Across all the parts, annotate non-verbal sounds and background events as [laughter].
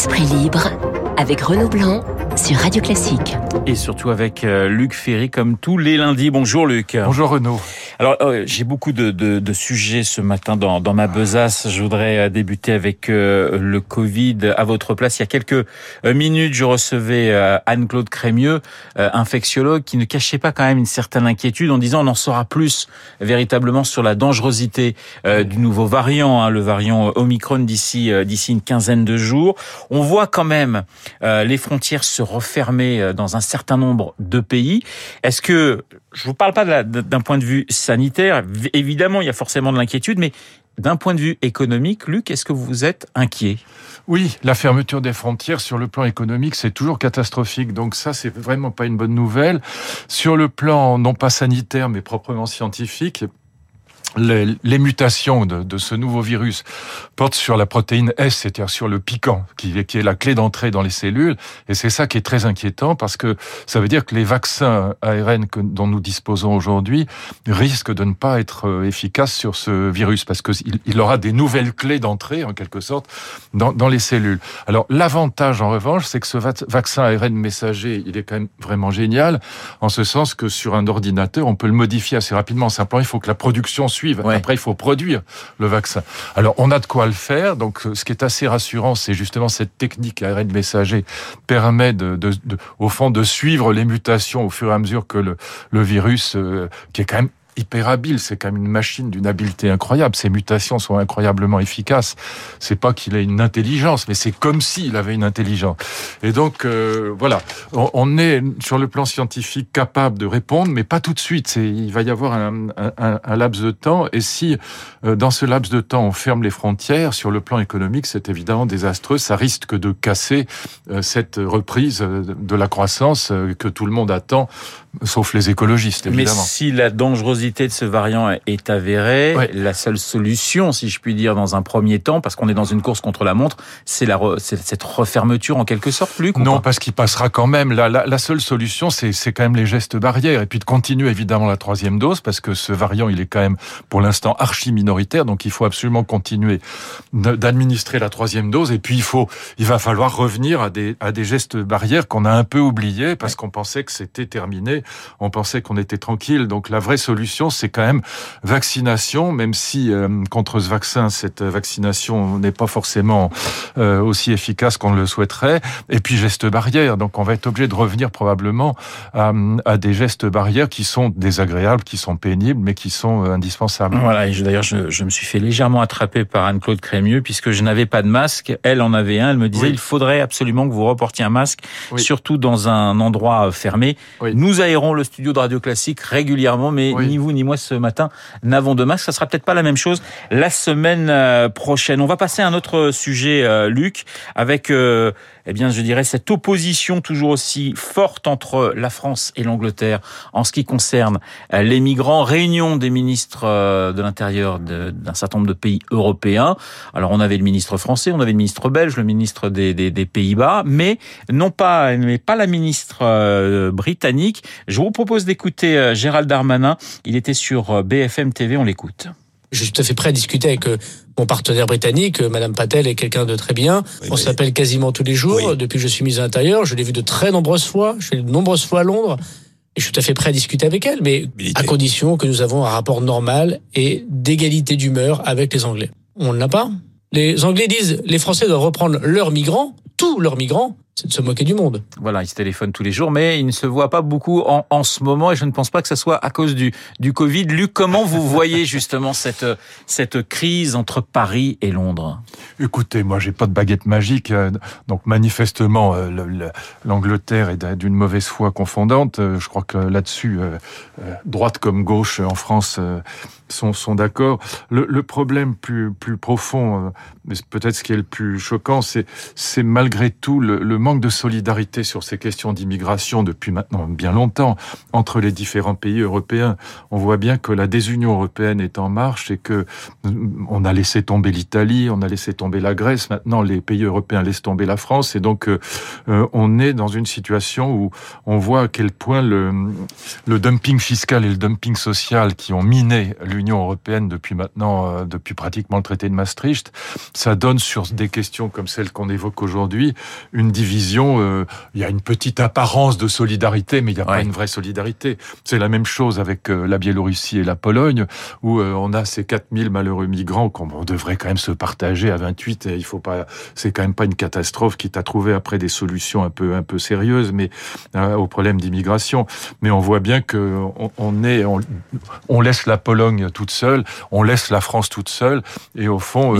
Esprit libre avec Renaud Blanc sur Radio Classique. Et surtout avec euh, Luc Ferry comme tous les lundis. Bonjour Luc. Bonjour Renaud. Alors euh, j'ai beaucoup de, de, de, sujets ce matin dans, dans ma besace. Je voudrais euh, débuter avec le Covid à votre place. Il y a quelques minutes, je recevais Anne-Claude Crémieux, infectiologue, qui ne cachait pas quand même une certaine inquiétude en disant on en saura plus véritablement sur la dangerosité du nouveau variant, hein, le variant Omicron d'ici d'ici une quinzaine de jours. On voit quand même les frontières se refermer dans un certain nombre de pays. Est-ce que, je vous parle pas d'un point de vue sanitaire, évidemment il y a forcément de l'inquiétude, mais d'un point de vue économique, Luc, est-ce que vous êtes inquiet? Oui, la fermeture des frontières sur le plan économique, c'est toujours catastrophique. Donc ça, c'est vraiment pas une bonne nouvelle. Sur le plan non pas sanitaire, mais proprement scientifique, les, mutations de, ce nouveau virus portent sur la protéine S, c'est-à-dire sur le piquant, qui, est la clé d'entrée dans les cellules. Et c'est ça qui est très inquiétant parce que ça veut dire que les vaccins ARN que, dont nous disposons aujourd'hui risquent de ne pas être euh, efficaces sur ce virus parce qu'il il aura des nouvelles clés d'entrée, en quelque sorte, dans, les cellules. Alors l'avantage, en revanche, c'est que ce vaccin ARN messager, il est quand même vraiment génial, en ce sens que sur un ordinateur, on peut le modifier assez rapidement. Simplement, il faut que la production après, il faut produire le vaccin. Alors, on a de quoi le faire. Donc, ce qui est assez rassurant, c'est justement cette technique ARN messager permet de, de, au fond, de suivre les mutations au fur et à mesure que le, le virus, euh, qui est quand même hyper habile. C'est quand même une machine d'une habileté incroyable. Ses mutations sont incroyablement efficaces. C'est pas qu'il ait une intelligence, mais c'est comme s'il avait une intelligence. Et donc euh, voilà, on, est sur le plan scientifique capable de répondre, mais pas tout de suite. Il va y avoir un, un, un, laps de temps. Et si euh, dans ce laps de temps on ferme les frontières, sur le plan économique, c'est évidemment désastreux. Ça risque de casser euh, cette reprise de la croissance que tout le monde attend, sauf les écologistes évidemment. Mais si la dangerosité de ce variant est avérée. La seule solution, si je puis dire, dans un premier temps, parce qu'on est dans une course contre la montre, c'est la cette refermeture en quelque sorte, Luc Non, parce qu'il passera quand même. La, la, la seule solution, c'est quand même les gestes barrières. Et puis de continuer évidemment la troisième dose, parce que ce variant, il est quand même pour l'instant archi minoritaire. Donc il faut absolument continuer d'administrer la troisième dose. Et puis il faut, il va falloir revenir à des, à des gestes barrières qu'on a un peu oubliés parce qu'on pensait que c'était terminé. On pensait qu'on était tranquille. Donc la vraie solution, c'est quand même vaccination, même si euh, contre ce vaccin, cette vaccination n'est pas forcément euh, aussi efficace qu'on le souhaiterait. Et puis gestes barrières. Donc on va être obligé de revenir probablement à, à, des gestes barrières qui sont désagréables, qui sont pénibles, mais qui sont euh, indispensables. Voilà. Et d'ailleurs, je, je, me suis fait légèrement attraper par Anne-Claude Crémieux puisque je n'avais pas de masque. Elle en avait un. Elle me disait il faudrait absolument que vous reportiez un masque, surtout dans un endroit fermé. Nous aérons le studio de Radio Classique régulièrement, mais ni vous ni moi ce matin n'avons de masque. Ça sera peut-être pas la même chose la semaine euh, prochaine. On va passer à un autre sujet, euh, Luc, avec, euh, eh bien, je dirais cette opposition toujours aussi forte entre la France et l'Angleterre en ce qui concerne les migrants. Réunion des ministres de l'Intérieur d'un certain nombre de pays européens. Alors, on avait le ministre français, on avait le ministre belge, le ministre des, des, Pays-Bas, mais non pas, mais pas la ministre britannique. Je vous propose d'écouter Gérald Darmanin. Il était sur euh, BFM TV, on l'écoute. Je suis tout à fait prêt à discuter avec euh, mon partenaire britannique. Euh, Madame Patel est quelqu'un de très bien. on s'appelle quasiment tous les jours. Depuis que je suis mis à l'intérieur, je l'ai vu de très nombreuses fois. Je suis de nombreuses fois à Londres. Et je suis tout à fait prêt à discuter avec elle, mais à condition que nous avons un rapport normal et d'égalité d'humeur avec les Anglais. On ne l'a pas. Les Anglais disent les Français doivent reprendre leurs migrants, tous leurs migrants, c'est de se moquer du monde. Voilà, il se téléphone tous les jours, mais il ne se voit pas beaucoup en, en ce moment, et je ne pense pas que ce soit à cause du, du Covid. Luc, comment vous [laughs] voyez justement cette, cette crise entre Paris et Londres? Écoutez, moi, j'ai pas de baguette magique, euh, donc manifestement, euh, l'Angleterre est d'une mauvaise foi confondante. Euh, je crois que là-dessus, droite comme gauche en France sont, sont d'accord. Le, le, problème plus, plus profond, mais peut-être ce qui est le plus choquant, c'est malgré tout le, le manque de solidarité sur ces questions d'immigration depuis maintenant bien longtemps entre les différents pays européens. On voit bien que la désunion européenne est en marche et que on a laissé tomber l'Italie, on a laissé tomber la Grèce. Maintenant, les pays européens laissent tomber la France et donc on est dans une situation où on voit à quel point le, dumping fiscal et le dumping social qui ont miné l'Union européenne depuis maintenant, depuis pratiquement le traité de Maastricht, ça donne sur des questions comme celles qu'on évoque aujourd'hui une division. Euh, il y a une petite apparence de solidarité, mais il n'y a pas une vraie solidarité. C'est la même chose avec euh, la Biélorussie et la Pologne, où euh, on a ces 4000 malheureux migrants qu'on devrait quand même se partager à 28. Et il faut pas, c'est quand même pas une catastrophe qui t'a trouvé après des solutions un peu un peu sérieuses, mais au problème d'immigration. Mais on voit bien que on, est, on, on, laisse la Pologne toute seule, on laisse la France toute seule, et au fond,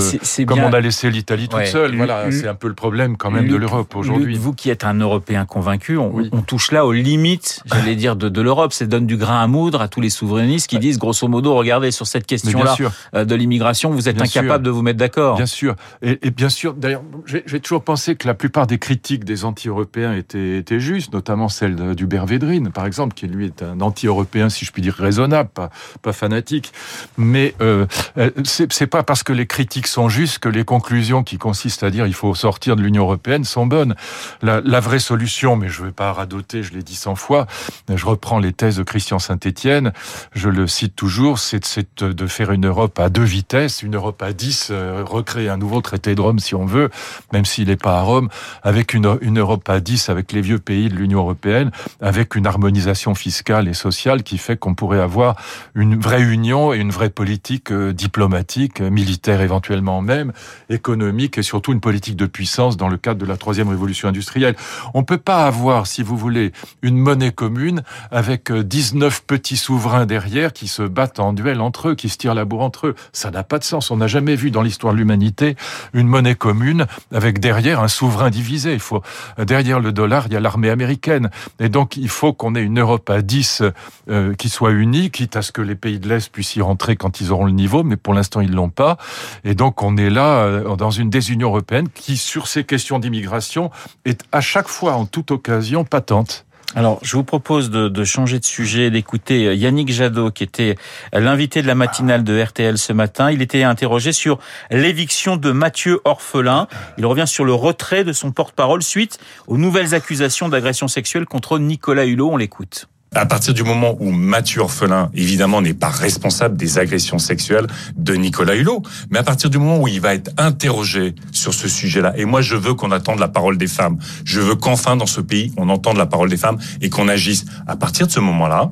comme on a laissé l'Italie toute seule, voilà, c'est un peu le problème quand même de l'Europe aujourd'hui. Vous qui êtes un Européen convaincu, on, on touche là aux limites, j'allais dire, de, de l'Europe. Ça donne du grain à moudre à tous les souverainistes qui disent, grosso modo, regardez, sur cette question-là euh, de l'immigration, vous êtes incapable de vous mettre d'accord. Bien sûr. Et, et bien sûr, d'ailleurs, j'ai toujours pensé que la plupart des critiques des anti-européens étaient, étaient justes, notamment celle d'Hubert Védrine, par exemple, qui lui est un anti-européen, si je puis dire, raisonnable, pas, pas fanatique. Mais euh, euh c'est pas parce que les critiques sont justes que les conclusions qui consistent à dire il faut sortir de l'Union européenne sont bonnes. La, vraie solution, mais je ne vais pas radoter, je l'ai dit cent fois, je reprends les thèses de Christian Saint-Étienne, je le cite toujours, c'est de faire une Europe à deux vitesses, une Europe à dix, euh, recréer un nouveau traité de Rome si on veut, même s'il n'est pas à Rome, avec une, une Europe à dix, avec les vieux pays de l'Union européenne, avec une harmonisation fiscale et sociale qui fait qu'on pourrait avoir une vraie union et une vraie politique euh, diplomatique, militaire éventuellement même, économique et surtout une politique de puissance dans le cadre de la troisième révolution industrielle. On peut pas avoir, si vous voulez, une monnaie commune avec 19 euh, petits souverains derrière qui se battent en duel entre eux, qui se tirent la bourre entre eux. Ça n'a pas de sens. On n'a jamais vu dans l'histoire de l'humanité une monnaie commune avec derrière un souverain divisé. Il faut derrière le dollar, il y a l'armée américaine. Et donc il faut qu'on ait une Europe à 10 euh, qui soit unie, quitte à ce que les pays de l'Est puissent y rentrer quand ils auront le niveau, mais pour l'instant ils l'ont pas. Et donc on est là euh, dans une désunion européenne qui, sur ces questions d'immigration, est à chaque fois, en toute occasion, patente. Alors, je vous propose de, de changer de sujet, d'écouter euh, Yannick Jadot, qui était l'invité de la matinale de RTL ce matin. Il était interrogé sur l'éviction de Mathieu Orphelin. Il revient sur le retrait de son porte-parole suite aux nouvelles accusations d'agression sexuelle contre Nicolas Hulot. On l'écoute. À partir du moment où Mathieu Orphelin, évidemment, n'est pas responsable des agressions sexuelles de Nicolas Hulot, mais à partir du moment où il va être interrogé sur ce sujet-là, et moi je veux qu'on attende la parole des femmes, je veux qu'enfin dans ce pays on entende la parole des femmes et qu'on agisse. À partir de ce moment-là,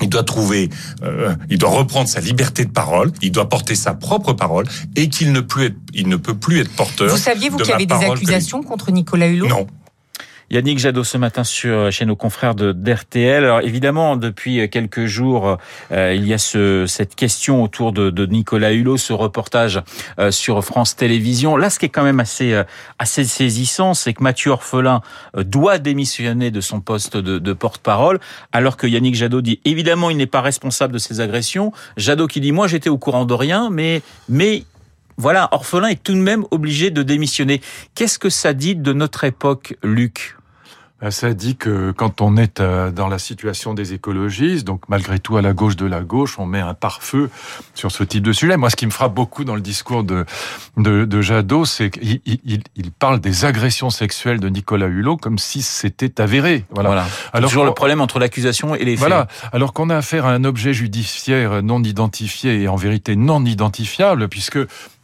il doit trouver, euh, il doit reprendre sa liberté de parole, il doit porter sa propre parole et qu'il ne, plus être, il ne peut plus être porteur. Vous saviez vous qu'il y avait des accusations contre Nicolas Hulot? Non. Yannick Jadot ce matin sur chez nos confrères de d'RTL. Alors évidemment, depuis quelques jours, euh, il y a ce, cette question autour de, de, Nicolas Hulot, ce reportage euh, sur France Télévisions. Là, ce qui est quand même assez euh, assez saisissant, c'est que Mathieu Orphelin doit démissionner de son poste de, de porte-parole, alors que Yannick Jadot dit évidemment il n'est pas responsable de ces agressions. Jadot qui dit moi j'étais au courant de rien, mais mais voilà, Orphelin est tout de même obligé de démissionner. Qu'est-ce que ça dit de notre époque, Luc? Ça dit que quand on est euh, dans la situation des écologistes, donc malgré tout à la gauche de la gauche, on met un pare-feu sur ce type de sujet. Moi, ce qui me frappe beaucoup dans le discours de, de, de Jadot, c'est qu'il il, il, parle des agressions sexuelles de Nicolas Hulot comme si c'était avéré. Voilà. voilà. Alors toujours le problème entre l'accusation et les faits. Voilà. Alors qu'on a affaire à un objet judiciaire non identifié et en vérité non identifiable, puisque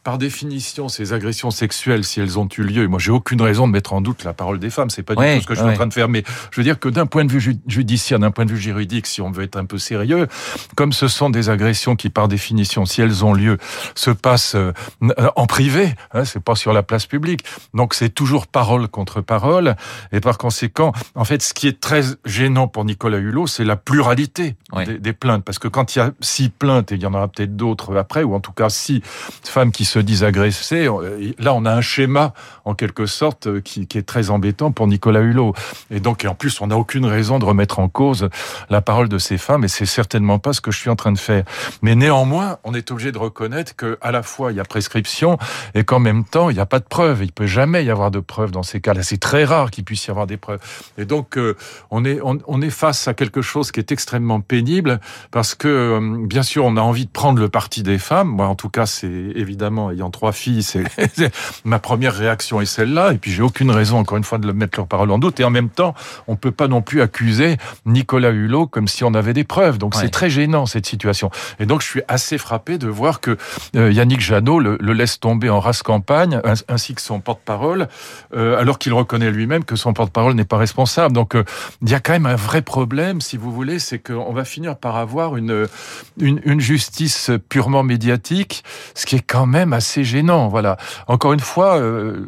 par définition, ces agressions sexuelles, si elles ont eu lieu, et moi j'ai aucune raison de mettre en doute la parole des femmes, c'est pas du tout ce que je suis en train de faire, mais je veux dire que d'un point de vue judiciaire, d'un point de vue juridique, si on veut être un peu sérieux, comme ce sont des agressions qui, par définition, si elles ont lieu, se passent euh, en privé, hein, c'est pas sur la place publique, donc c'est toujours parole contre parole, et par conséquent, en fait, ce qui est très gênant pour Nicolas Hulot, c'est la pluralité des, des, plaintes, parce que quand il y a six plaintes, et il y en aura peut-être d'autres après, ou en tout cas six femmes qui se disent agressés. Là, on a un schéma, en quelque sorte, qui, qui est très embêtant pour Nicolas Hulot. Et donc, en plus, on n'a aucune raison de remettre en cause la parole de ces femmes, et c'est certainement pas ce que je suis en train de faire. Mais néanmoins, on est obligé de reconnaître que à la fois il y a prescription et qu'en même temps il n'y a pas de preuves. Il peut jamais y avoir de preuves dans ces cas-là. C'est très rare qu'il puisse y avoir des preuves. Et donc euh, on est face à quelque chose qui est extrêmement pénible parce que euh, bien sûr on a envie de prendre le parti des femmes. Moi en tout cas c'est évidemment ayant trois filles, [laughs] c'est ma première réaction est celle-là. Et puis j'ai aucune raison encore une fois de mettre leur parole en doute. Et en même temps on peut pas non plus accuser Nicolas Hulot comme si on avait des preuves. Donc c'est très gênant cette situation. Et donc je suis assez frappé de voir que euh, Yannick Jadot le, laisse tomber en race campagne, ainsi que son porte-parole, euh, alors qu'il reconnaît lui-même que son porte-parole n'est pas responsable. Donc euh, il y a quand même un vrai problème, si vous voulez, c'est qu'on va finir par avoir une, une, justice purement médiatique, ce qui est quand même assez gênant. Voilà. Encore une fois,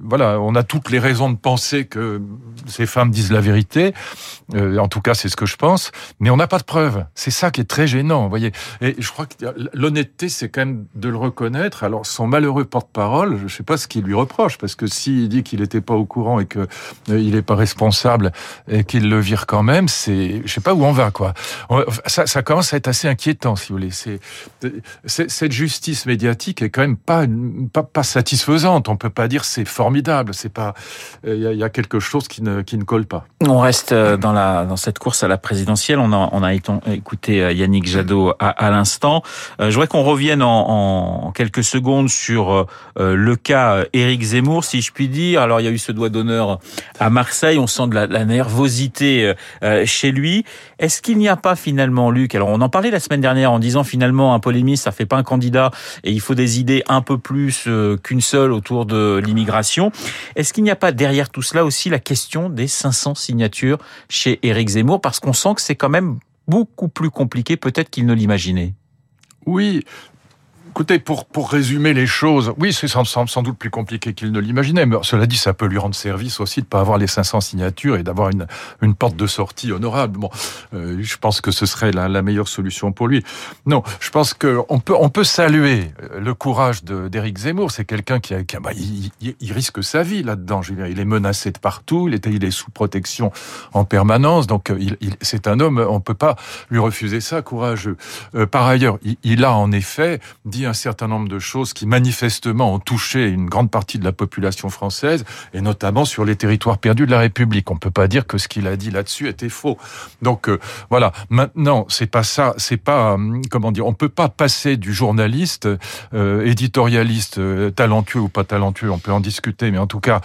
voilà, on a toutes les raisons de penser que ces femmes disent la vérité. en tout cas, c'est ce que je pense. Mais on n'a pas de preuves. C'est ça qui est très gênant, vous voyez. Et je crois que l'honnêteté, c'est quand même de le reconnaître. Alors, son malheureux porte-parole, je ne sais pas ce qu'il lui reproche, parce que s'il dit qu'il n'était pas au courant et qu'il euh, n'est pas responsable et qu'il le vire quand même, c'est, je sais pas où on va, quoi. Ça, commence à être assez inquiétant, si vous voulez. C'est, cette justice médiatique est quand même pas, pas, satisfaisante. On peut pas dire c'est formidable. C'est pas, il y, a quelque chose qui ne, qui ne colle pas. On reste euh, dans la, dans cette course à la présidentielle. On a, on a écouté euh, Yannick Jadot à, l'instant. Je voudrais qu'on revienne en, quelques secondes sur euh, le cas Éric Zemmour, si je puis dire. Alors il y a eu ce doigt d'honneur à Marseille, on sent de la, la nervosité euh, chez lui. Est-ce qu'il n'y a pas finalement, Luc, alors on en parlait la semaine dernière en disant finalement un polémiste, ça fait pas un candidat et il faut des idées un peu plus qu'une seule autour de l'immigration. Est-ce qu'il n'y a pas derrière tout cela aussi la question des 500 signatures chez Éric Zemmour? Parce qu'on sent que c'est quand même beaucoup plus compliqué peut-être qu'il ne l'imaginait. Oui, Écoutez, pour, pour résumer les choses, oui, c'est sans, sans, doute plus compliqué qu'il ne l'imaginait, mais cela dit, ça peut lui rendre service aussi de pas avoir les 500 signatures et d'avoir une, une porte de sortie honorable. Bon, euh, je pense que ce serait la, la, meilleure solution pour lui. Non, je pense que on peut, on peut saluer le courage d'Éric Zemmour. C'est quelqu'un qui, a, qui bah, il, il, risque sa vie là-dedans. Il est menacé de partout. Il est, il est sous protection en permanence. Donc, il, c'est un homme. On peut pas lui refuser ça, courageux. Euh, par ailleurs, il, a en effet dit un certain nombre de choses qui manifestement ont touché une grande partie de la population française, et notamment sur les territoires perdus de la République. On peut pas dire que ce qu'il a dit là-dessus était faux. Donc euh, voilà. Maintenant, c'est pas ça. C'est pas hum, comment dire. On peut pas passer du journaliste, euh, éditorialiste, euh, talentueux ou pas talentueux. On peut en discuter, mais en tout cas,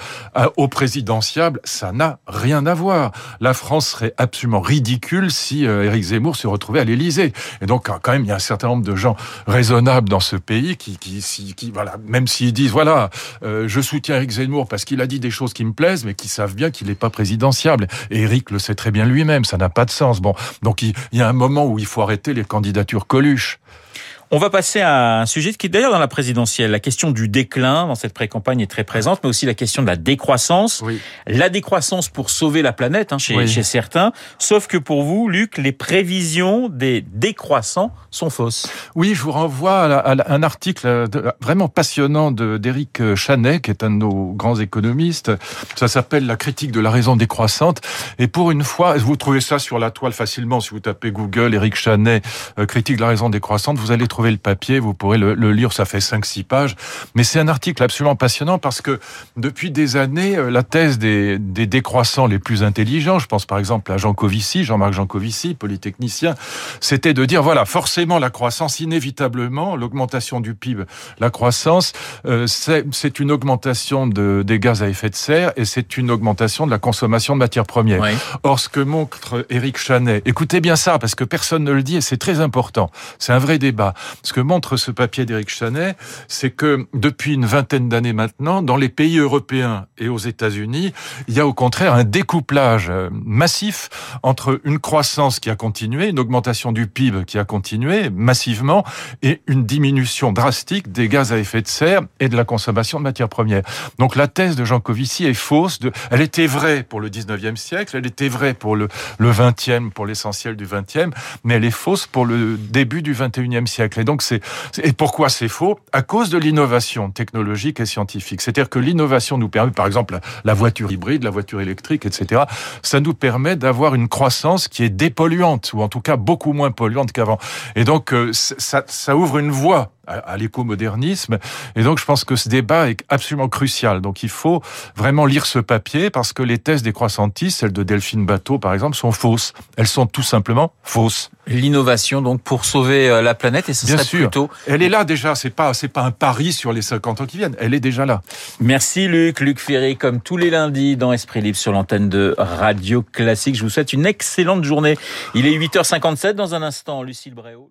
au présidentiable, ça n'a rien à voir. La France serait absolument ridicule si Éric Zemmour se retrouvait à l'Élysée. Et donc, quand même, il y a un certain nombre de gens raisonnables dans ce pays qui, qui, qui voilà, même s'ils disent voilà, euh, je soutiens Eric Zemmour parce qu'il a dit des choses qui me plaisent, mais qui savent bien qu'il n'est pas présidentiable. Et Eric le sait très bien lui-même, ça n'a pas de sens. Bon, donc il, il y a un moment où il faut arrêter les candidatures Coluche. On va passer à un sujet qui est d'ailleurs dans la présidentielle. La question du déclin dans cette pré-campagne est très présente, mais aussi la question de la décroissance. Oui. La décroissance pour sauver la planète hein, chez, chez, certains. Sauf que pour vous, Luc, les prévisions des décroissants sont fausses. Oui, je vous renvoie à, un article vraiment passionnant d'Éric Chanet, qui est un de nos grands économistes. Ça s'appelle La critique de la raison décroissante. Et pour une fois, vous trouvez ça sur la toile facilement si vous tapez Google, Éric Chanet, euh, critique de la raison décroissante, vous allez trouver le papier, vous pourrez le, lire, ça fait 5-6 pages. Mais c'est un article absolument passionnant parce que depuis des années, euh, la thèse des, des décroissants les plus intelligents, je pense par exemple à Jean Covici, Jean-Marc polytechnicien, c'était de dire, voilà, forcément la croissance, inévitablement, l'augmentation du PIB, la croissance, euh, c'est une augmentation de, des gaz à effet de serre et c'est une augmentation de la consommation de matières premières. Or, ce que montre Éric Chanet, écoutez bien ça, parce que personne ne le dit et c'est très important, c'est un vrai débat. Ce que montre ce papier d'Éric Chanet, c'est que depuis une vingtaine d'années maintenant, dans les pays européens et aux États-Unis, il y a au contraire un découplage euh, massif entre une croissance qui a continué, une augmentation du PIB qui a continué massivement, et une diminution drastique des gaz à effet de serre et de la consommation de matières premières. Donc la thèse de Jean Covici est fausse. Elle était vraie pour le 19e siècle, elle était vraie pour le, le 20e, pour l'essentiel du 20e, mais elle est fausse pour le début du 21e siècle. Et donc c'est et pourquoi c'est faux? À cause de l'innovation technologique et scientifique. C'est-à-dire que l'innovation nous permet, par exemple, la voiture hybride, la voiture électrique, etc. Ça nous permet d'avoir une croissance qui est dépolluante ou en tout cas beaucoup moins polluante qu'avant. Et donc euh, ça, ça ouvre une voie à, l'éco-modernisme. Et donc, je pense que ce débat est absolument crucial. Donc, il faut vraiment lire ce papier parce que les thèses des croissantistes, celles de Delphine Bateau, par exemple, sont fausses. Elles sont tout simplement fausses. L'innovation, donc, pour sauver euh, la planète, et ce Bien serait sûr. plutôt... Elle est là déjà, c'est pas, c'est pas un pari sur les 50 ans qui viennent, elle est déjà là. Merci Luc, Luc Ferry, comme tous les lundis dans Esprit Libre sur l'antenne de Radio Classique. Je vous souhaite une excellente journée. Il est 8h57 dans un instant, Lucille Bréau.